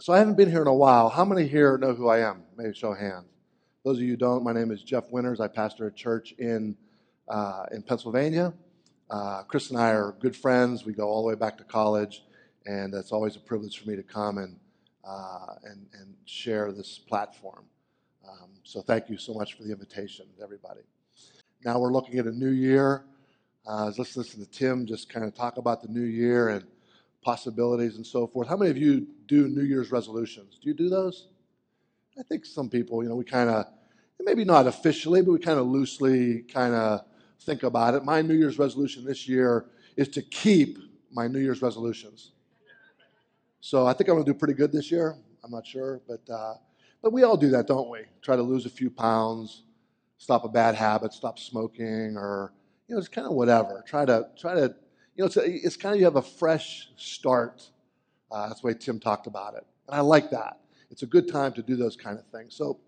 So I haven't been here in a while. How many here know who I am? Maybe show hands. Those of you who don't, my name is Jeff Winters. I pastor a church in, uh, in Pennsylvania. Uh, Chris and I are good friends. We go all the way back to college, and it's always a privilege for me to come and, uh, and, and share this platform. Um, so thank you so much for the invitation, everybody. Now we're looking at a new year. Uh, let's listen to Tim just kind of talk about the new year and possibilities and so forth. How many of you do New Year's resolutions? Do you do those? I think some people, you know, we kind of, maybe not officially, but we kind of loosely kind of think about it. My New Year's resolution this year is to keep my New Year's resolutions. So I think I'm going to do pretty good this year. I'm not sure, but uh, but we all do that, don't we? Try to lose a few pounds, stop a bad habit, stop smoking, or you know, it's kind of whatever. Try to try to you know, it's, a, it's kind of you have a fresh start. Uh, that's the way Tim talked about it, and I like that. It's a good time to do those kind of things. So,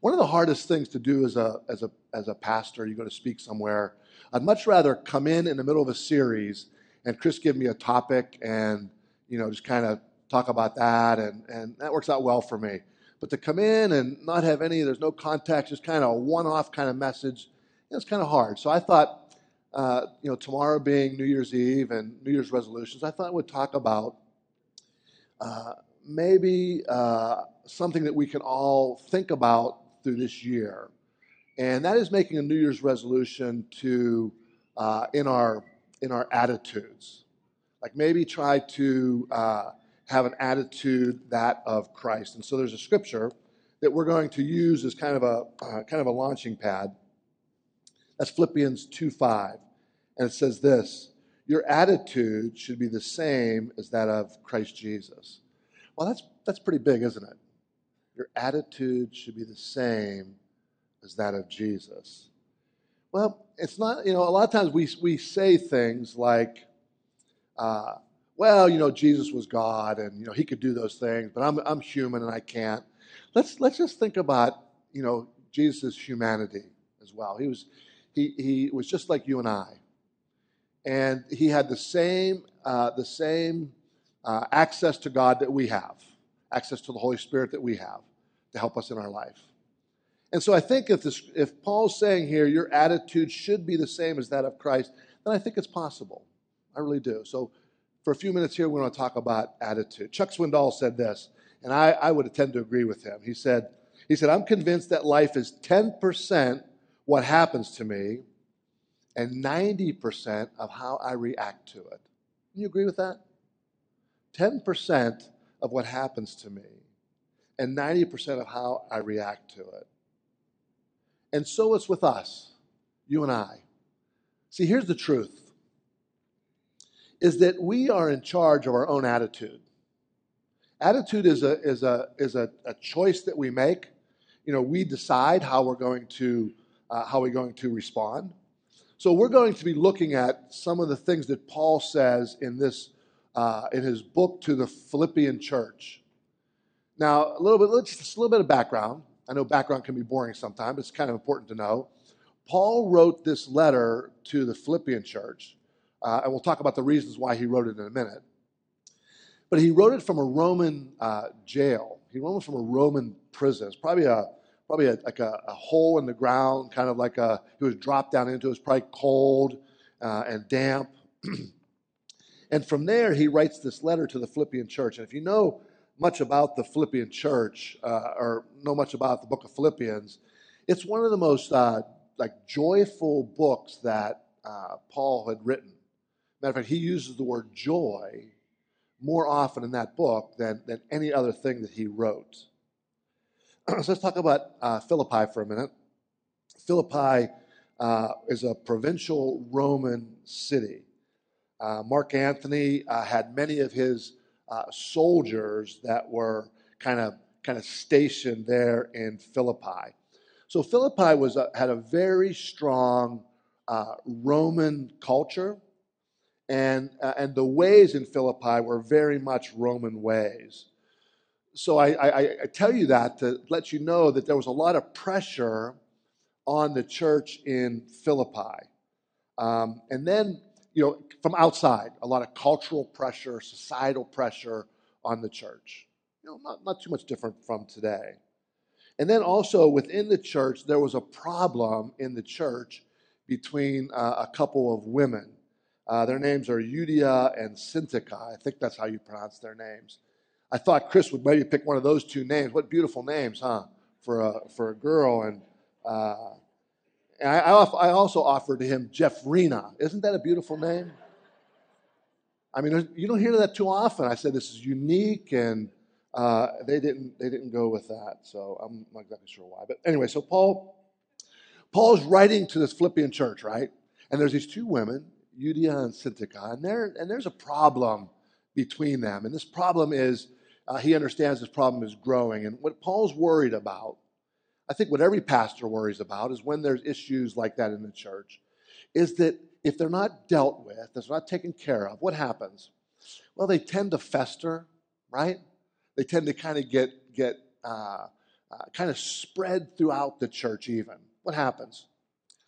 one of the hardest things to do as a as a as a pastor, you go to speak somewhere. I'd much rather come in in the middle of a series and Chris give me a topic and you know just kind of talk about that, and and that works out well for me. But to come in and not have any, there's no context, just kind of a one-off kind of message, it's kind of hard. So I thought uh, you know, tomorrow being New Year's Eve and New Year's resolutions, I thought we'd talk about uh, maybe uh, something that we can all think about through this year, and that is making a New Year's resolution to uh, in our in our attitudes, like maybe try to uh, have an attitude that of Christ. And so there's a scripture that we're going to use as kind of a kind of a launching pad that's Philippians 2 5. And it says this Your attitude should be the same as that of Christ Jesus. Well, that's, that's pretty big, isn't it? Your attitude should be the same as that of Jesus. Well, it's not, you know, a lot of times we, we say things like, uh, well, you know, Jesus was God and, you know, he could do those things, but I'm, I'm human and I can't. Let's, let's just think about, you know, Jesus' humanity as well. He was, he, he was just like you and I. And he had the same, uh, the same uh, access to God that we have, access to the Holy Spirit that we have to help us in our life. And so I think if, this, if Paul's saying here, your attitude should be the same as that of Christ, then I think it's possible. I really do. So for a few minutes here, we're going to talk about attitude. Chuck Swindoll said this, and I, I would tend to agree with him. He said, he said, I'm convinced that life is 10% what happens to me and 90% of how I react to it. You agree with that? 10% of what happens to me and 90% of how I react to it. And so it's with us, you and I. See, here's the truth is that we are in charge of our own attitude. Attitude is a, is a, is a, a choice that we make. You know, we decide how we're going to uh, how we're going to respond. So we're going to be looking at some of the things that Paul says in this uh, in his book to the Philippian church. Now, a little bit, just a little bit of background. I know background can be boring sometimes. But it's kind of important to know. Paul wrote this letter to the Philippian church, uh, and we'll talk about the reasons why he wrote it in a minute. But he wrote it from a Roman uh, jail. He wrote it from a Roman prison. It's probably a probably a, like a, a, hole in the ground, kind of like a, he was dropped down into. It was probably cold uh, and damp. and from there, he writes this letter to the Philippian church. And if you know much about the Philippian church uh, or know much about the book of Philippians, it's one of the most uh, like joyful books that uh, Paul had written. Matter of fact, he uses the word joy more often in that book than, than any other thing that he wrote. so let's talk about uh, Philippi for a minute. Philippi uh, is a provincial Roman city. Uh, Mark Antony uh, had many of his uh, soldiers that were kind of kind of stationed there in Philippi. So Philippi was a, had a very strong uh, Roman culture, and and the ways in Philippi were very much Roman ways so I, I, I, tell you that to let you know that there was a lot of pressure on the church in Philippi. Um, and then, you know, from outside, a lot of cultural pressure, societal pressure on the church. You know, not, not too much different from today. And then also within the church, there was a problem in the church between uh, a couple of women. Uh, their names are Euodia and Syntyche. I think that's how you pronounce their names. I thought Chris would maybe pick one of those two names. What beautiful names, huh? For a, for a girl. And, uh, and I, I also offered to him Jeffrina. Isn't that a beautiful name? I mean, you don't hear that too often. I said this is unique, and uh, they didn't they didn't go with that. So I'm not exactly sure why. But anyway, so Paul Paul's writing to this Philippian church, right? And there's these two women, Euodia and Syntyche, and there and there's a problem between them. And this problem is uh, he understands this problem is growing. And what Paul's worried about, I think what every pastor worries about, is when there's issues like that in the church, is that if they're not dealt with, if they're not taken care of, what happens? Well, they tend to fester, right? They tend to kind of get get uh, uh, kind of spread throughout the church. Even what happens?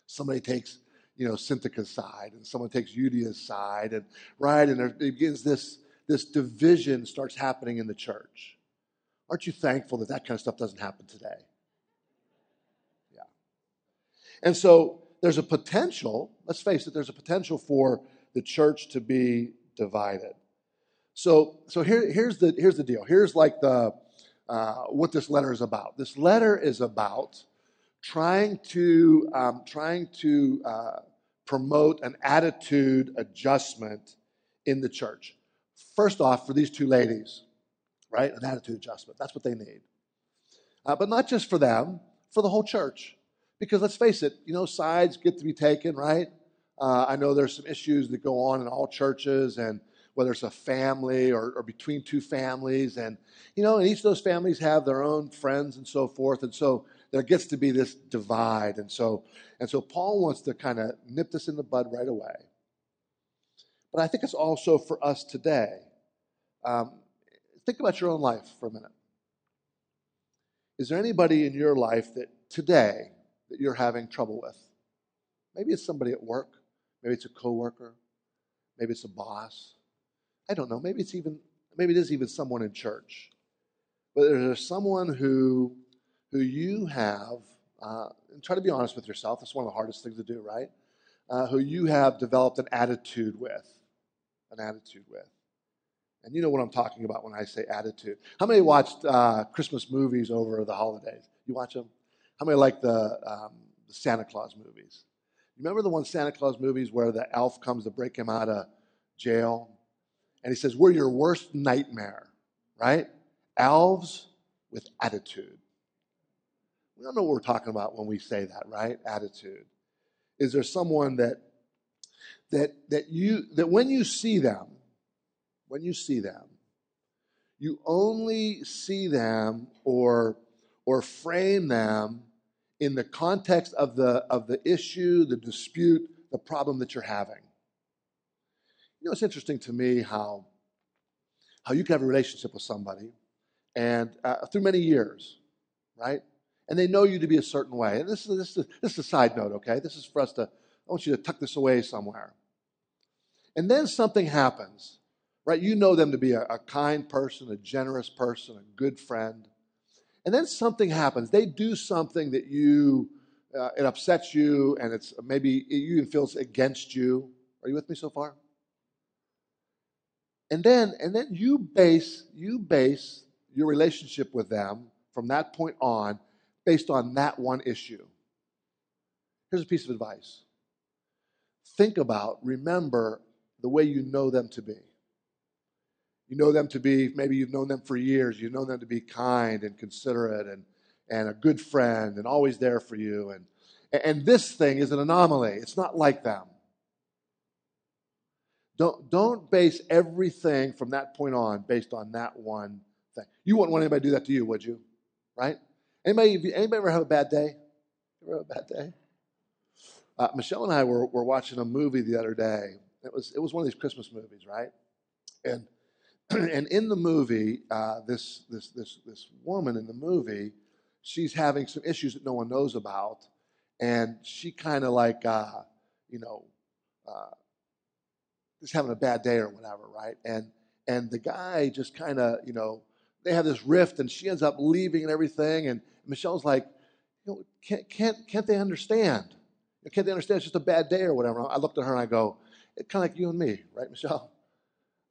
Somebody takes you know Syntyche's side, and someone takes Euodia's side, and right, and there begins this this division starts happening in the church. Aren't you thankful that that kind of stuff doesn't happen today? Yeah. And so there's a potential, let's face it, there's a potential for the church to be divided. So, so here, here's, the, here's the deal. Here's like the, uh, what this letter is about. This letter is about trying to, um, trying to uh, promote an attitude adjustment in the church. First off, for these two ladies, right? An attitude adjustment. That's what they need. Uh, but not just for them, for the whole church. Because let's face it, you know, sides get to be taken, right? Uh, I know there's some issues that go on in all churches, and whether it's a family or, or between two families, and you know, and each of those families have their own friends and so forth, and so there gets to be this divide, and so and so Paul wants to kind of nip this in the bud right away. But I think it's also for us today. Um, think about your own life for a minute. Is there anybody in your life that today that you're having trouble with? Maybe it's somebody at work. Maybe it's a coworker. Maybe it's a boss. I don't know. Maybe it's even maybe it is even someone in church. But there's someone who who you have. Uh, and try to be honest with yourself. That's one of the hardest things to do, right? Uh, who you have developed an attitude with an attitude with. And you know what I'm talking about when I say attitude. How many watched uh, Christmas movies over the holidays? You watch them? How many like the, um, the Santa Claus movies? Remember the one Santa Claus movies where the elf comes to break him out of jail? And he says, We're your worst nightmare, right? Elves with attitude. We don't know what we're talking about when we say that, right? Attitude. Is there someone that that, that, you, that when you see them, when you see them, you only see them or, or frame them in the context of the, of the issue, the dispute, the problem that you're having. You know, it's interesting to me how, how you can have a relationship with somebody and uh, through many years, right? And they know you to be a certain way. And this is, this, is, this is a side note, okay? This is for us to, I want you to tuck this away somewhere. And then something happens, right? You know them to be a, a kind person, a generous person, a good friend. And then something happens. They do something that you, uh, it upsets you, and it's maybe you even feels against you. Are you with me so far? And then, and then you base, you base your relationship with them from that point on based on that one issue. Here's a piece of advice. Think about, remember, the way you know them to be. You know them to be, maybe you've known them for years, you know them to be kind and considerate and, and a good friend and always there for you. And, and this thing is an anomaly, it's not like them. Don't, don't base everything from that point on based on that one thing. You wouldn't want anybody to do that to you, would you? Right? Anybody, anybody ever have a bad day? Ever have a bad day? Uh, Michelle and I were, were watching a movie the other day it was it was one of these Christmas movies, right? And and in the movie, uh, this this this this woman in the movie, she's having some issues that no one knows about, and she kind of like uh, you know, uh, just having a bad day or whatever, right? And and the guy just kind of, you know, they have this rift, and she ends up leaving and everything. And Michelle's like, you know, can't, can't, can't they understand? Can't they understand it's just a bad day or whatever? I looked at her and I go, kind of like you and me, right, Michelle?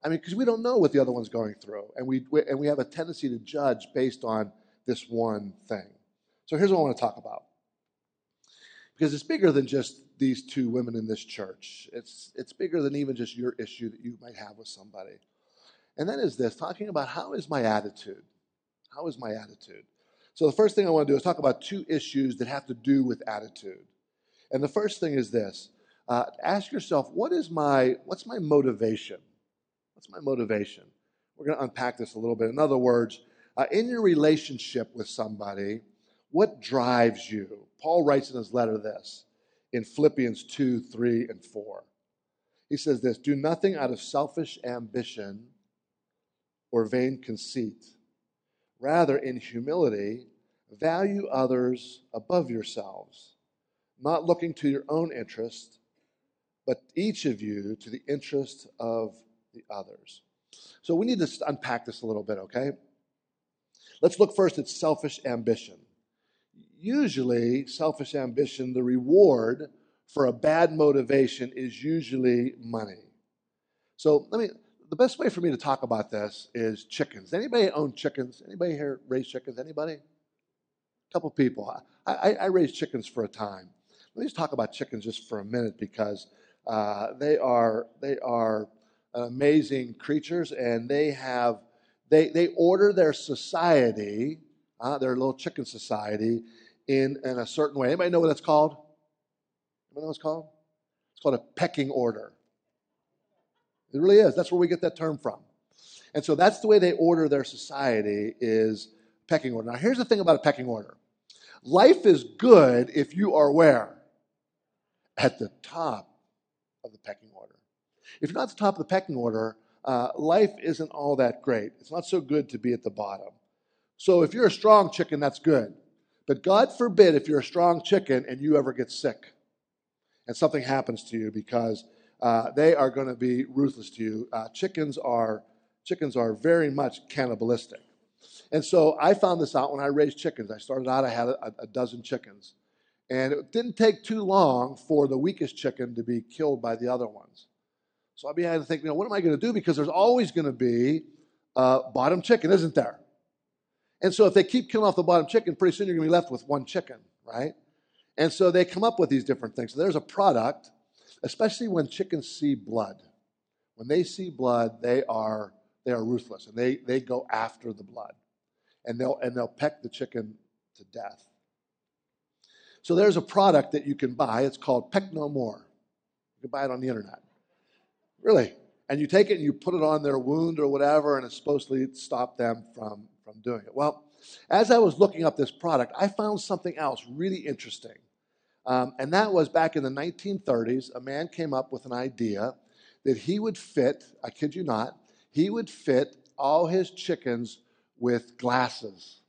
I mean, because we don't know what the other one's going through, and we, and we have a tendency to judge based on this one thing. So here's what I want to talk about, because it's bigger than just these two women in this church. It's it's bigger than even just your issue that you might have with somebody, and that is this: talking about how is my attitude? How is my attitude? So the first thing I want to do is talk about two issues that have to do with attitude, and the first thing is this: uh, ask yourself, what is my what's my motivation? What's my motivation? We're going to unpack this a little bit. In other words, uh, in your relationship with somebody, what drives you? Paul writes in his letter this in Philippians 2, 3, and 4. He says this Do nothing out of selfish ambition or vain conceit. Rather, in humility, value others above yourselves, not looking to your own interest, but each of you to the interest of the others. So we need to unpack this a little bit, okay? Let's look first at selfish ambition. Usually, selfish ambition, the reward for a bad motivation is usually money. So let me the best way for me to talk about this is chickens. Anybody own chickens? Anybody here raise chickens? Anybody? A couple people. I, I, I raised chickens for a time. Let me just talk about chickens just for a minute because uh, they are they are amazing creatures, and they have they they order their society, uh, their little chicken society, in in a certain way. Anybody know what that's called? Anybody know what it's called? It's called a pecking order. It really is. That's where we get that term from. And so that's the way they order their society is pecking order. Now here's the thing about a pecking order. Life is good if you are where? At the top of the pecking order. If you're not at the top of the pecking order, uh, life isn't all that great. It's not so good to be at the bottom. So if you're a strong chicken, that's good. But God forbid if you're a strong chicken and you ever get sick and something happens to you because uh, they are going to be ruthless to you. Uh, chickens are chickens are very much cannibalistic. And so I found this out when I raised chickens. I started out, I had a, a dozen chickens. And it didn't take too long for the weakest chicken to be killed by the other ones. So I began to think, you know, what am I going to do? Because there's always going to be a bottom chicken, isn't there? And so if they keep killing off the bottom chicken, pretty soon you're going to be left with one chicken, right? And so they come up with these different things. So there's a product, especially when chickens see blood. When they see blood, they are they are ruthless and they, they go after the blood. And they'll and they'll peck the chicken to death. So there's a product that you can buy. It's called Peck No More. You can buy it on the internet. Really. And you take it and you put it on their wound or whatever, and it's supposed to stop them from, from doing it. Well, as I was looking up this product, I found something else really interesting. Um, and that was back in the 1930s, a man came up with an idea that he would fit, I kid you not, he would fit all his chickens with glasses.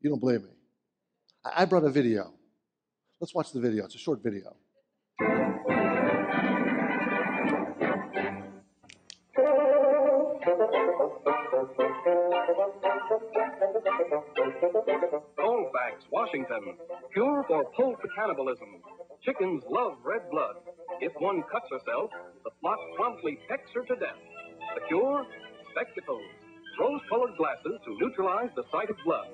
You don't believe me? I brought a video. Let's watch the video. It's a short video. Colfax, Washington. Cure for poultry cannibalism. Chickens love red blood. If one cuts herself, the flock promptly pecks her to death. The cure? Spectacles. Rose colored glasses to neutralize the sight of blood.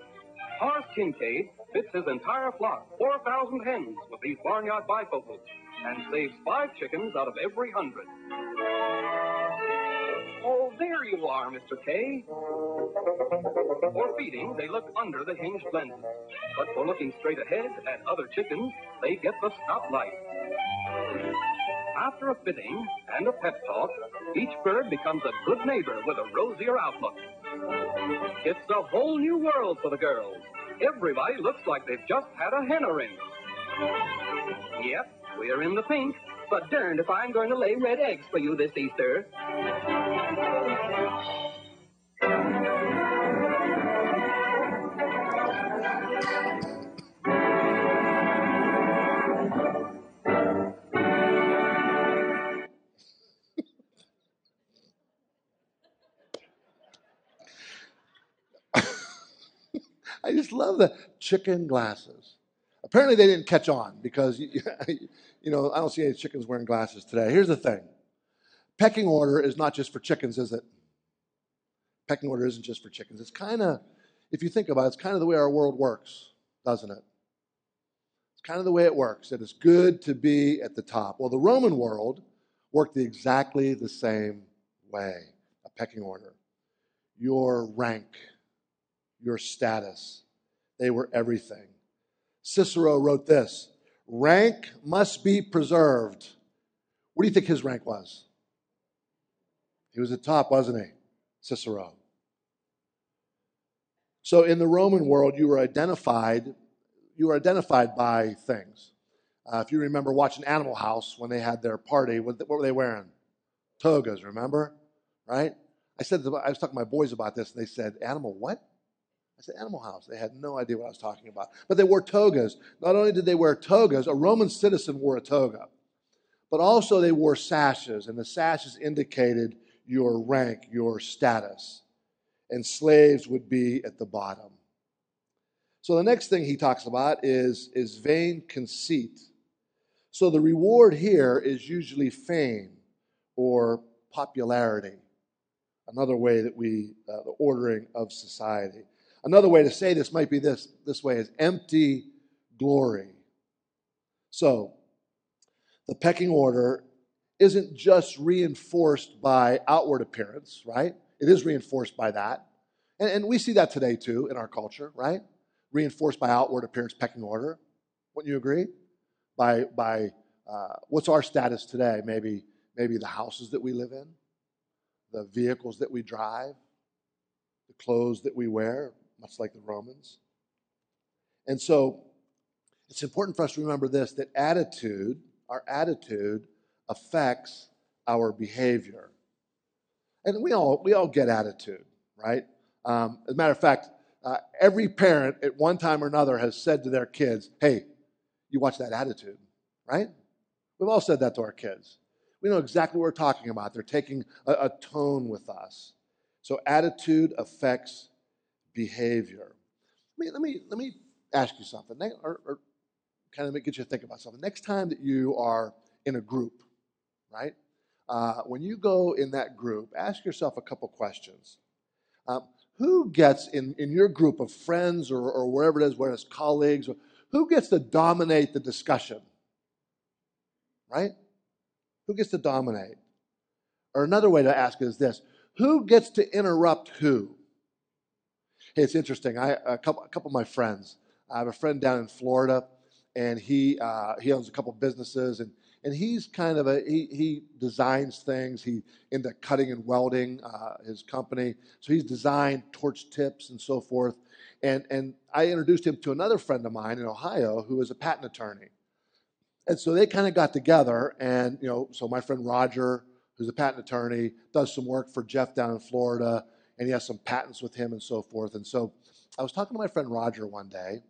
Horace Kincaid fits his entire flock, 4,000 hens, with these barnyard bifocals, and saves five chickens out of every hundred. Oh, there you are, Mr. K. For feeding, they look under the hinged lenses. But for looking straight ahead at other chickens, they get the stoplight. After a fitting and a pep talk, each bird becomes a good neighbor with a rosier outlook. It's a whole new world for the girls. Everybody looks like they've just had a henna ring. Yep, we're in the pink, but darned if I'm going to lay red eggs for you this Easter. I just love the chicken glasses. Apparently, they didn't catch on because, you, know, I don't see any chickens wearing glasses today. Here's the thing pecking order is not just for chickens, is it? Pecking order isn't just for chickens. It's kind of, if you think about it, it's kind of the way our world works, doesn't it? It's kind of the way it works. It is good to be at the top. Well, the Roman world worked the exactly the same way a pecking order. Your rank, your status, they were everything. Cicero wrote this rank must be preserved. What do you think his rank was? He was at top, wasn't he? Cicero. So in the Roman world, you were identified, you were identified by things. Uh, if you remember watching Animal House when they had their party, what, what were they wearing? Togas, remember? Right? I said I was talking to my boys about this, and they said, "Animal what?" I said, Animal House. They had no idea what I was talking about. But they wore togas. Not only did they wear togas, a Roman citizen wore a toga, but also they wore sashes, and the sashes indicated your rank, your status. And slaves would be at the bottom. So the next thing he talks about is, is vain conceit. So the reward here is usually fame or popularity. Another way that we, uh, the ordering of society. Another way to say this might be this this way is empty glory. So, the pecking order isn't just reinforced by outward appearance, right? It is reinforced by that. And, and we see that today too in our culture, right? Reinforced by outward appearance, pecking order. Wouldn't you agree? By, by uh, what's our status today? Maybe, maybe the houses that we live in, the vehicles that we drive, the clothes that we wear, much like the Romans. And so it's important for us to remember this that attitude, our attitude, affects our behavior. And we all, we all get attitude, right? Um, as a matter of fact, uh, every parent at one time or another has said to their kids, hey, you watch that attitude, right? We've all said that to our kids. We know exactly what we're talking about. They're taking a, a tone with us. So attitude affects behavior. Let me, let me, let me ask you something, or, or kind of get you to think about something. Next time that you are in a group, right? Uh, when you go in that group, ask yourself a couple questions. Um, who gets in, in your group of friends or, or wherever it is, whether it's colleagues, who gets to dominate the discussion? Right? Who gets to dominate? Or another way to ask is this who gets to interrupt who? Hey, it's interesting. I a couple, a couple of my friends. I have a friend down in Florida, and he uh, he owns a couple businesses, and and he's kind of a he he designs things. He into cutting and welding uh, his company, so he's designed torch tips and so forth. And and I introduced him to another friend of mine in Ohio who is a patent attorney, and so they kind of got together, and you know, so my friend Roger, who's a patent attorney, does some work for Jeff down in Florida and he has some patents with him and so forth. And so I was talking to my friend Roger one day,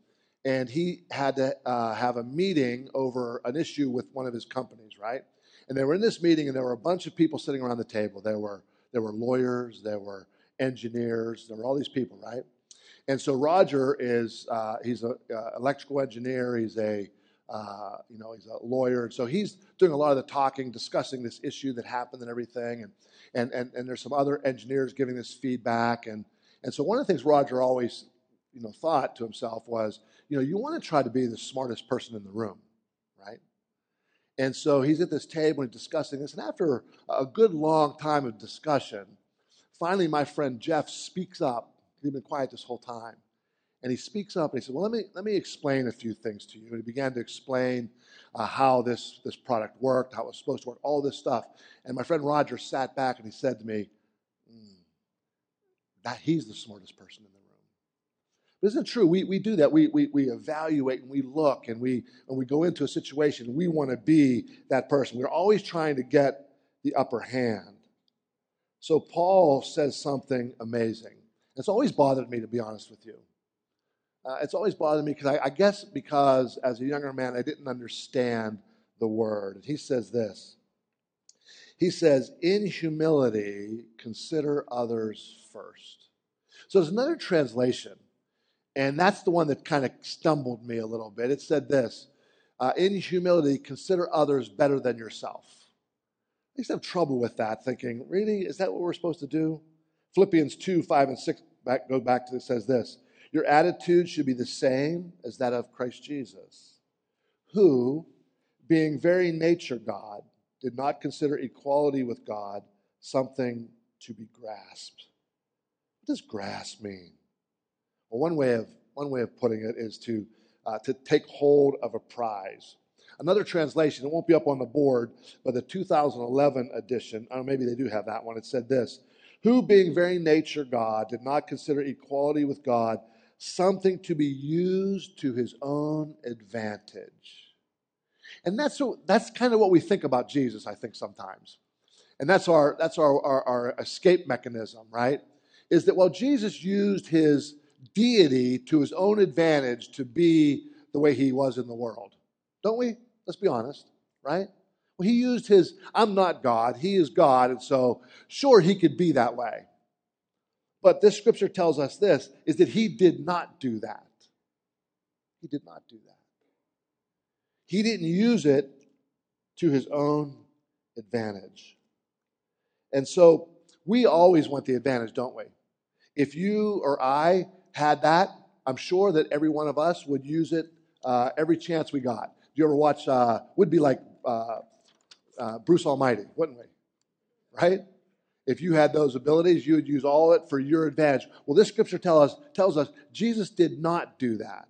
and he had to uh, have a meeting over an issue with one of his companies, right? And they were in this meeting, and there were a bunch of people sitting around the table. There were there were lawyers, there were engineers, there were all these people, right? And so Roger is uh, he's an uh, electrical engineer. He's a uh, you know he's a lawyer, and so he's doing a lot of the talking, discussing this issue that happened and everything. And and, and, and there's some other engineers giving this feedback. And, and so one of the things Roger always you know, thought to himself was, you know, you want to try to be the smartest person in the room, right? And so he's at this table and discussing this. And after a good long time of discussion, finally my friend Jeff speaks up. He'd been quiet this whole time. And he speaks up and he said, Well, let me, let me explain a few things to you. And he began to explain uh, how this, this product worked, how it was supposed to work, all this stuff. And my friend Roger sat back and he said to me, mm, that he's the smartest person in the room. But isn't it true? We, we do that. We, we, we evaluate and we look and we, when we go into a situation, we want to be that person. We're always trying to get the upper hand. So Paul says something amazing. It's always bothered me, to be honest with you. Uh, it's always bothered me because I, I, guess because as a younger man, I didn't understand the word. He says this He says, In humility, consider others first. So there's another translation. And that's the one that kind of stumbled me a little bit. It said this uh, In humility, consider others better than yourself. I used to have trouble with that, thinking, really, is that what we're supposed to do? Philippians 2 5 and 6 back, go back to it says this Your attitude should be the same as that of Christ Jesus, who, being very nature God, did not consider equality with God something to be grasped. What does grasp mean? Well, one way of, one way of putting it is to, uh, to take hold of a prize. Another translation, it won't be up on the board, but the 2011 edition, don't know, maybe they do have that one, it said this Who, being very nature God, did not consider equality with God something to be used to his own advantage. And that's, what, that's kind of what we think about Jesus, I think, sometimes. And that's our, that's our, our, our escape mechanism, right? Is that, while Jesus used his deity to his own advantage to be the way he was in the world. Don't we? Let's be honest, right? Well, he used his, I'm not God, he is God, and so sure, he could be that way. But this scripture tells us this is that he did not do that. He did not do that. He didn't use it to his own advantage. And so we always want the advantage, don't we? If you or I had that, I'm sure that every one of us would use it uh, every chance we got. Do you ever watch, uh, would be like uh, uh, Bruce Almighty, wouldn't we? Right? If you had those abilities, you would use all of it for your advantage. Well, this scripture tell us, tells us Jesus did not do that.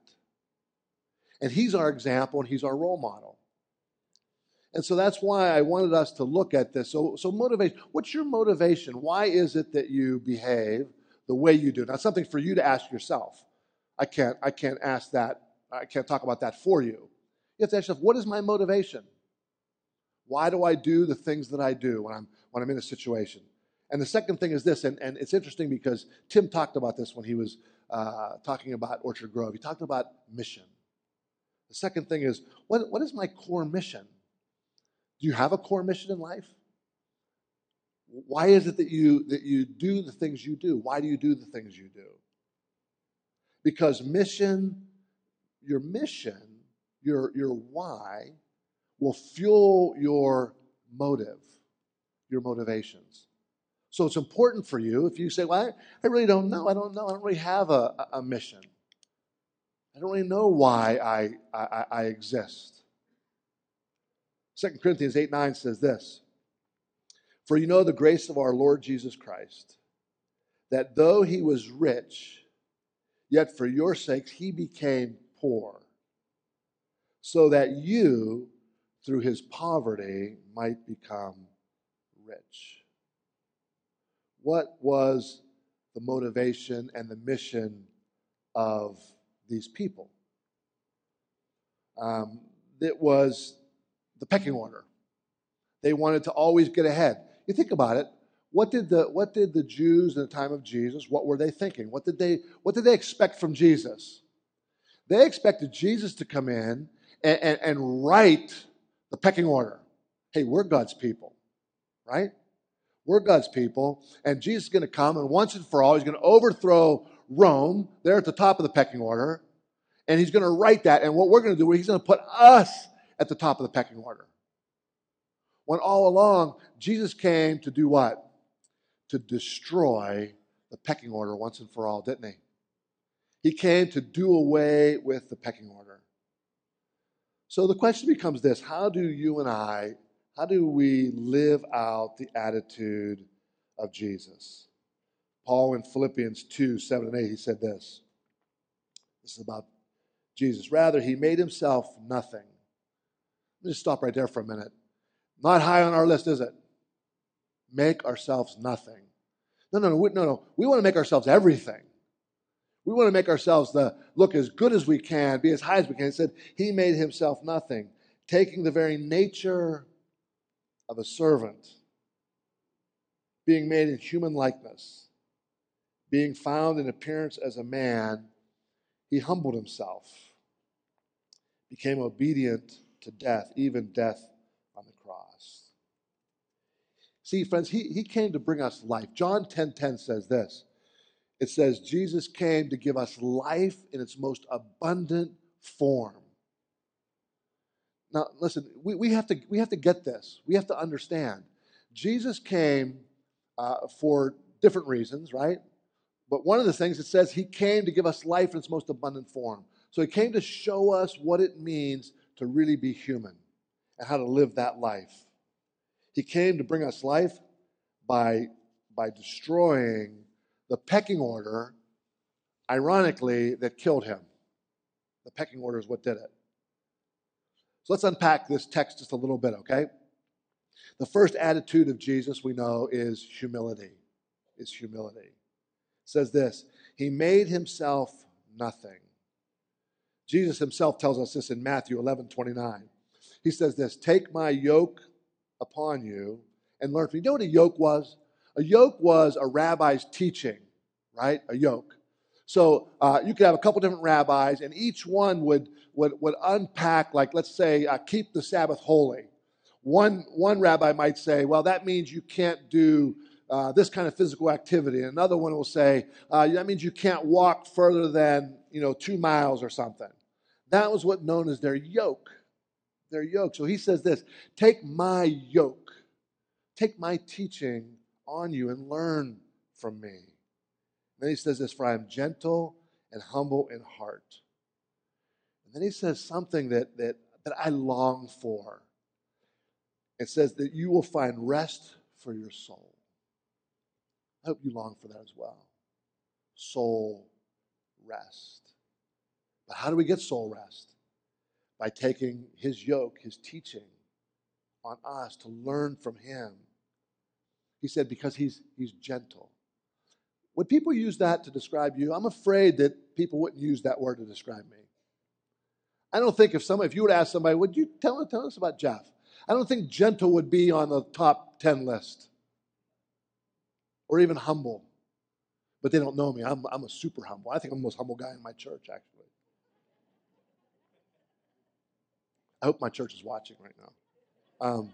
And he's our example and he's our role model. And so that's why I wanted us to look at this. So, so motivation. What's your motivation? Why is it that you behave the way you do? Now, something for you to ask yourself. I can't, I can't ask that. I can't talk about that for you. You have to ask yourself, what is my motivation? Why do I do the things that I do when I'm, when I'm in a situation? And the second thing is this, and, and it's interesting because Tim talked about this when he was uh, talking about Orchard Grove. He talked about mission. The second thing is, what, what is my core mission? Do you have a core mission in life? Why is it that you, that you do the things you do? Why do you do the things you do? Because mission, your mission, your, your why, will fuel your motive, your motivations. So it's important for you if you say, Well, I, I really don't know. I don't know. I don't really have a, a mission. I don't really know why I, I, I exist. 2 Corinthians 8 9 says this For you know the grace of our Lord Jesus Christ, that though he was rich, yet for your sakes he became poor, so that you, through his poverty, might become rich. What was the motivation and the mission of these people? Um, it was the pecking order. They wanted to always get ahead. You think about it. What did the what did the Jews in the time of Jesus? What were they thinking? What did they what did they expect from Jesus? They expected Jesus to come in and, and, and right the pecking order. Hey, we're God's people, right? We're God's people, and Jesus is going to come, and once and for all, he's going to overthrow Rome. They're at the top of the pecking order, and he's going to right that. And what we're going to do, he's going to put us at the top of the pecking order. When all along, Jesus came to do what? To destroy the pecking order once and for all, didn't he? He came to do away with the pecking order. So the question becomes this how do you and I, how do we live out the attitude of Jesus? Paul in Philippians 2 7 and 8, he said this. This is about Jesus. Rather, he made himself nothing let me just stop right there for a minute. Not high on our list, is it? Make ourselves nothing. No, no, no, we, no, no. We want to make ourselves everything. We want to make ourselves the look as good as we can, be as high as we can. He said he made himself nothing, taking the very nature of a servant, being made in human likeness, being found in appearance as a man, he humbled himself, became obedient to death, even death on the cross. See, friends, he, he came to bring us life. John 10:10 10, 10 says this. it says Jesus came to give us life in its most abundant form. Now, listen, we, we, have, to, we have to get this. We have to understand. Jesus came uh, for different reasons, right? But one of the things it says he came to give us life in its most abundant form. So he came to show us what it means to really be human and how to live that life. He came to bring us life by, by destroying the pecking order, ironically, that killed him. The pecking order is what did it. So let's unpack this text just a little bit, okay? The first attitude of Jesus we know is humility. Is humility. It says this, he made himself nothing. Jesus himself tells us this in Matthew 11, 29. He says this, take my yoke upon you and learn from me. You know what a yoke was? A yoke was a rabbi's teaching, right? A yoke. So uh, you could have a couple different rabbis, and each one would, would, would unpack, like, let's say, uh, keep the Sabbath holy. One, one rabbi might say, well, that means you can't do uh, this kind of physical activity. Another one will say, uh, that means you can't walk further than, you know, two miles or something. That was what known as their yoke. Their yoke. So he says this take my yoke, take my teaching on you and learn from me. Then he says this, for I am gentle and humble in heart. And then he says something that, that, that I long for. It says that you will find rest for your soul. I hope you long for that as well. Soul rest. But how do we get soul rest? By taking his yoke, his teaching on us to learn from him. He said, because he's, he's gentle. Would people use that to describe you? I'm afraid that people wouldn't use that word to describe me. I don't think if somebody, if you would ask somebody, would you tell, tell us about Jeff? I don't think gentle would be on the top 10 list or even humble. But they don't know me. I'm, I'm a super humble. I think I'm the most humble guy in my church, actually. I hope my church is watching right now. Um,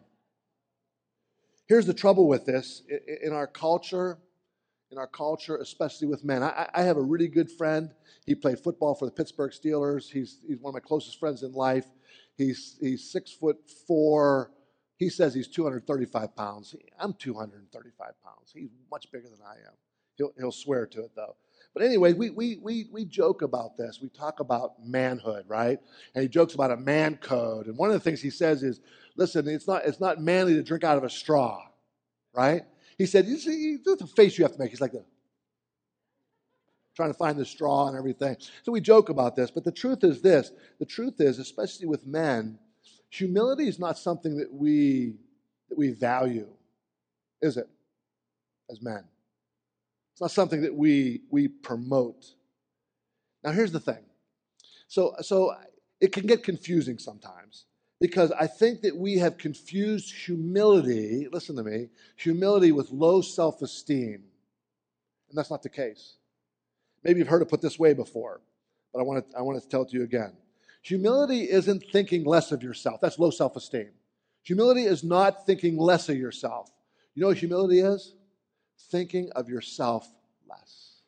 here's the trouble with this in our culture, in our culture, especially with men. I, I, have a really good friend. He played football for the Pittsburgh Steelers. He's, he's one of my closest friends in life. He's, he's six foot four. He says he's 235 pounds. I'm 235 pounds. He's much bigger than I am. He'll, he'll swear to it, though. But anyway, we, we, we, we joke about this. We talk about manhood, right? And he jokes about a man code. And one of the things he says is, listen, it's not, it's not manly to drink out of a straw, right? He said, you see, the face you have to make. He's like, trying to find the straw and everything. So we joke about this, but the truth is this the truth is, especially with men, humility is not something that we, that we value, is it, as men? It's not something that we, we promote. Now, here's the thing. So, so it can get confusing sometimes because I think that we have confused humility, listen to me, humility with low self esteem. And that's not the case. Maybe you've heard it put this way before, but I want to, I want to tell it to you again. Humility isn't thinking less of yourself. That's low self esteem. Humility is not thinking less of yourself. You know what humility is? Thinking of yourself less.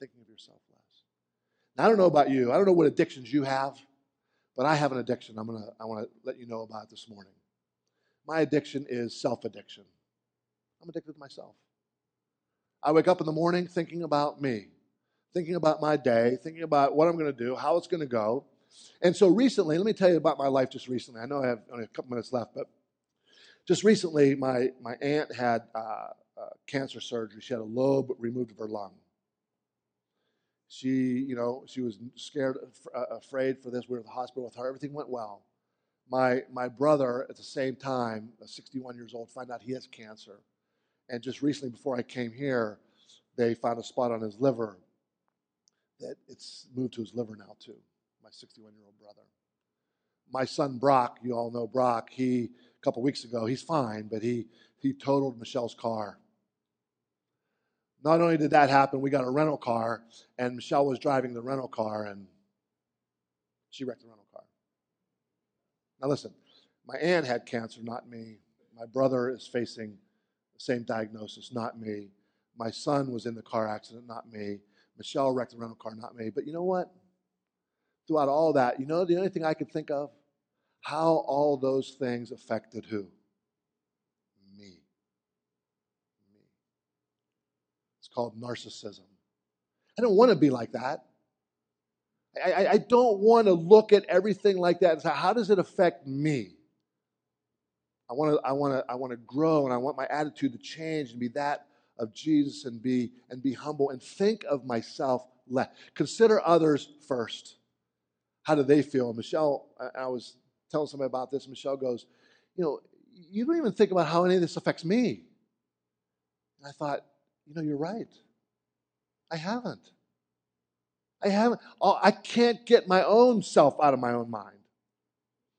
Thinking of yourself less. Now, I don't know about you. I don't know what addictions you have, but I have an addiction. I'm gonna, I want to let you know about this morning. My addiction is self addiction. I'm addicted to myself. I wake up in the morning thinking about me thinking about my day, thinking about what I'm going to do, how it's going to go. And so recently, let me tell you about my life just recently. I know I have only a couple minutes left, but just recently, my, my aunt had uh, uh, cancer surgery. She had a lobe removed of her lung. She, you know, she was scared, uh, afraid for this. We were at the hospital with her. Everything went well. My, my brother, at the same time, 61 years old, found out he has cancer. And just recently, before I came here, they found a spot on his liver that it's moved to his liver now, too. My 61 year old brother. My son Brock, you all know Brock, he, a couple weeks ago, he's fine, but he, he totaled Michelle's car. Not only did that happen, we got a rental car, and Michelle was driving the rental car, and she wrecked the rental car. Now, listen, my aunt had cancer, not me. My brother is facing the same diagnosis, not me. my son was in the car accident, not me. Michelle wrecked the rental car, not me. But you know what? Throughout all that, you know the only thing I could think of? How all those things affected who? Me. Me. It's called narcissism. I don't want to be like that. I, I, don't want to look at everything like that and say, how does it affect me? I want to, I want to, I want to grow and I want my attitude to change and be that of Jesus and be and be humble and think of myself less. Consider others first. How do they feel? Michelle, I, I was telling somebody about this. Michelle goes, you know, you don't even think about how any of this affects me. And I thought, you know, you're right. I haven't. I haven't. Oh, I can't get my own self out of my own mind,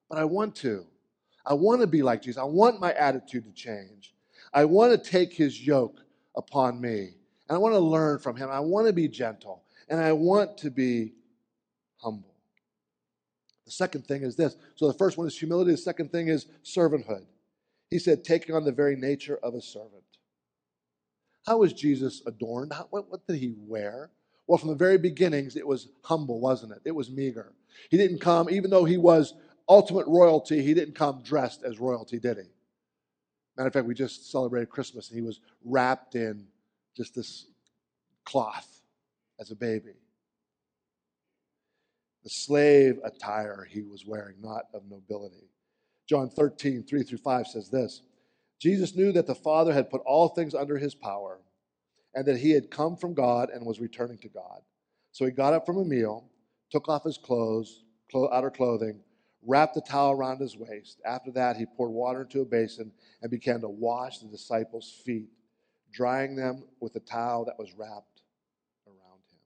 but I want to. I want to be like Jesus. I want my attitude to change. I want to take his yoke upon me. And I want to learn from him. I want to be gentle. And I want to be humble. The second thing is this. So the first one is humility. The second thing is servanthood. He said, taking on the very nature of a servant. How was Jesus adorned? How, what, what did he wear? Well, from the very beginnings, it was humble, wasn't it? It was meager. He didn't come, even though he was ultimate royalty, he didn't come dressed as royalty, did he? Matter of fact, we just celebrated Christmas and he was wrapped in just this cloth as a baby. The slave attire he was wearing, not of nobility. John 13, 3 through 5 says this Jesus knew that the Father had put all things under his power and that he had come from God and was returning to God. So he got up from a meal, took off his clothes, outer clothing, wrapped a towel around his waist. After that, he poured water into a basin and began to wash the disciples' feet, drying them with the towel that was wrapped around him.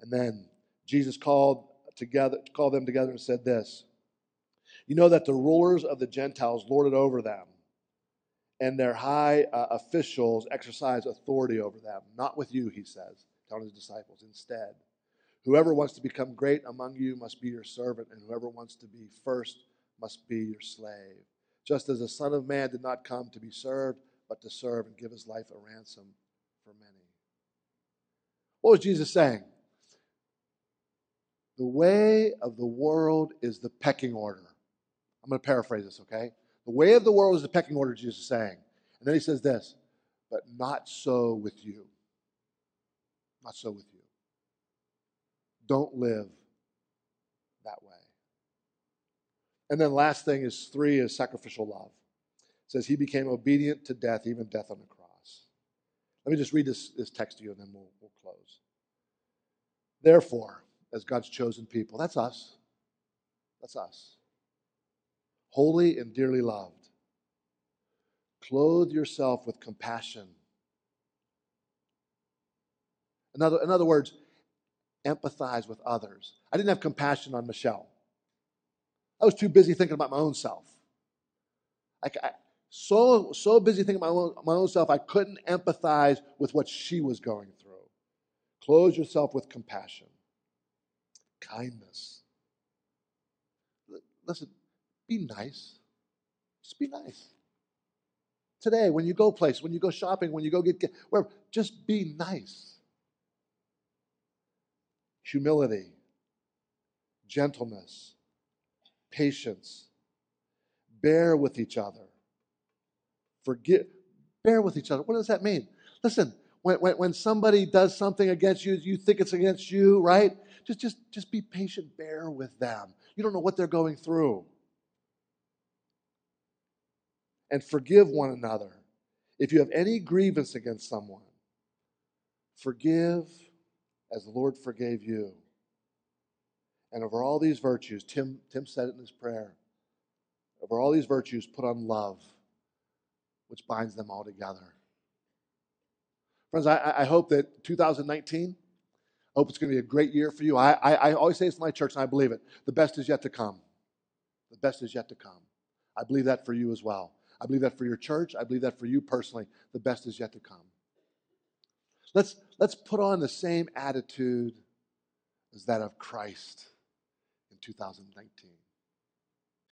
And then Jesus called together called them together and said this. You know that the rulers of the Gentiles lord it over them, and their high uh, officials exercise authority over them. Not with you, he says, telling his disciples. Instead, Whoever wants to become great among you must be your servant, and whoever wants to be first must be your slave. Just as the Son of Man did not come to be served, but to serve and give his life a ransom for many. What was Jesus saying? The way of the world is the pecking order. I'm going to paraphrase this, okay? The way of the world is the pecking order, Jesus is saying. And then he says this, but not so with you. Not so with you don't live that way. And then last thing is three is sacrificial love. It says he became obedient to death, even death on the cross. Let me just read this, this text to you and then we'll, we'll close. Therefore, as God's chosen people, that's us. That's us. Holy and dearly loved. Clothe yourself with compassion. In other, in other words, empathize with others. I didn't have compassion on Michelle. I was too busy thinking about my own self. I, I, so, so busy thinking about my own, my own self, I couldn't empathize with what she was going through. Clothe yourself with compassion, kindness. Listen, be nice. Just be nice. Today, when you go place, when you go shopping, when you go get, get wherever, just be nice humility, gentleness, patience, bear with each other, forgive, bear with each other. What does that mean? Listen, when, when, when somebody does something against you, you think it's against you, right? Just, just, just be patient, bear with them. You don't know what they're going through. And forgive one another. If you have any grievance against someone, forgive as the Lord forgave you. And over all these virtues, Tim, Tim said it in his prayer, over all these virtues, put on love, which binds them all together. Friends, I, I hope that 2019, I hope it's going to be a great year for you. I, I, I always say this to my church, and I believe it. The best is yet to come. The best is yet to come. I believe that for you as well. I believe that for your church. I believe that for you personally. The best is yet to come. Let's, let's put on the same attitude as that of Christ in 2019.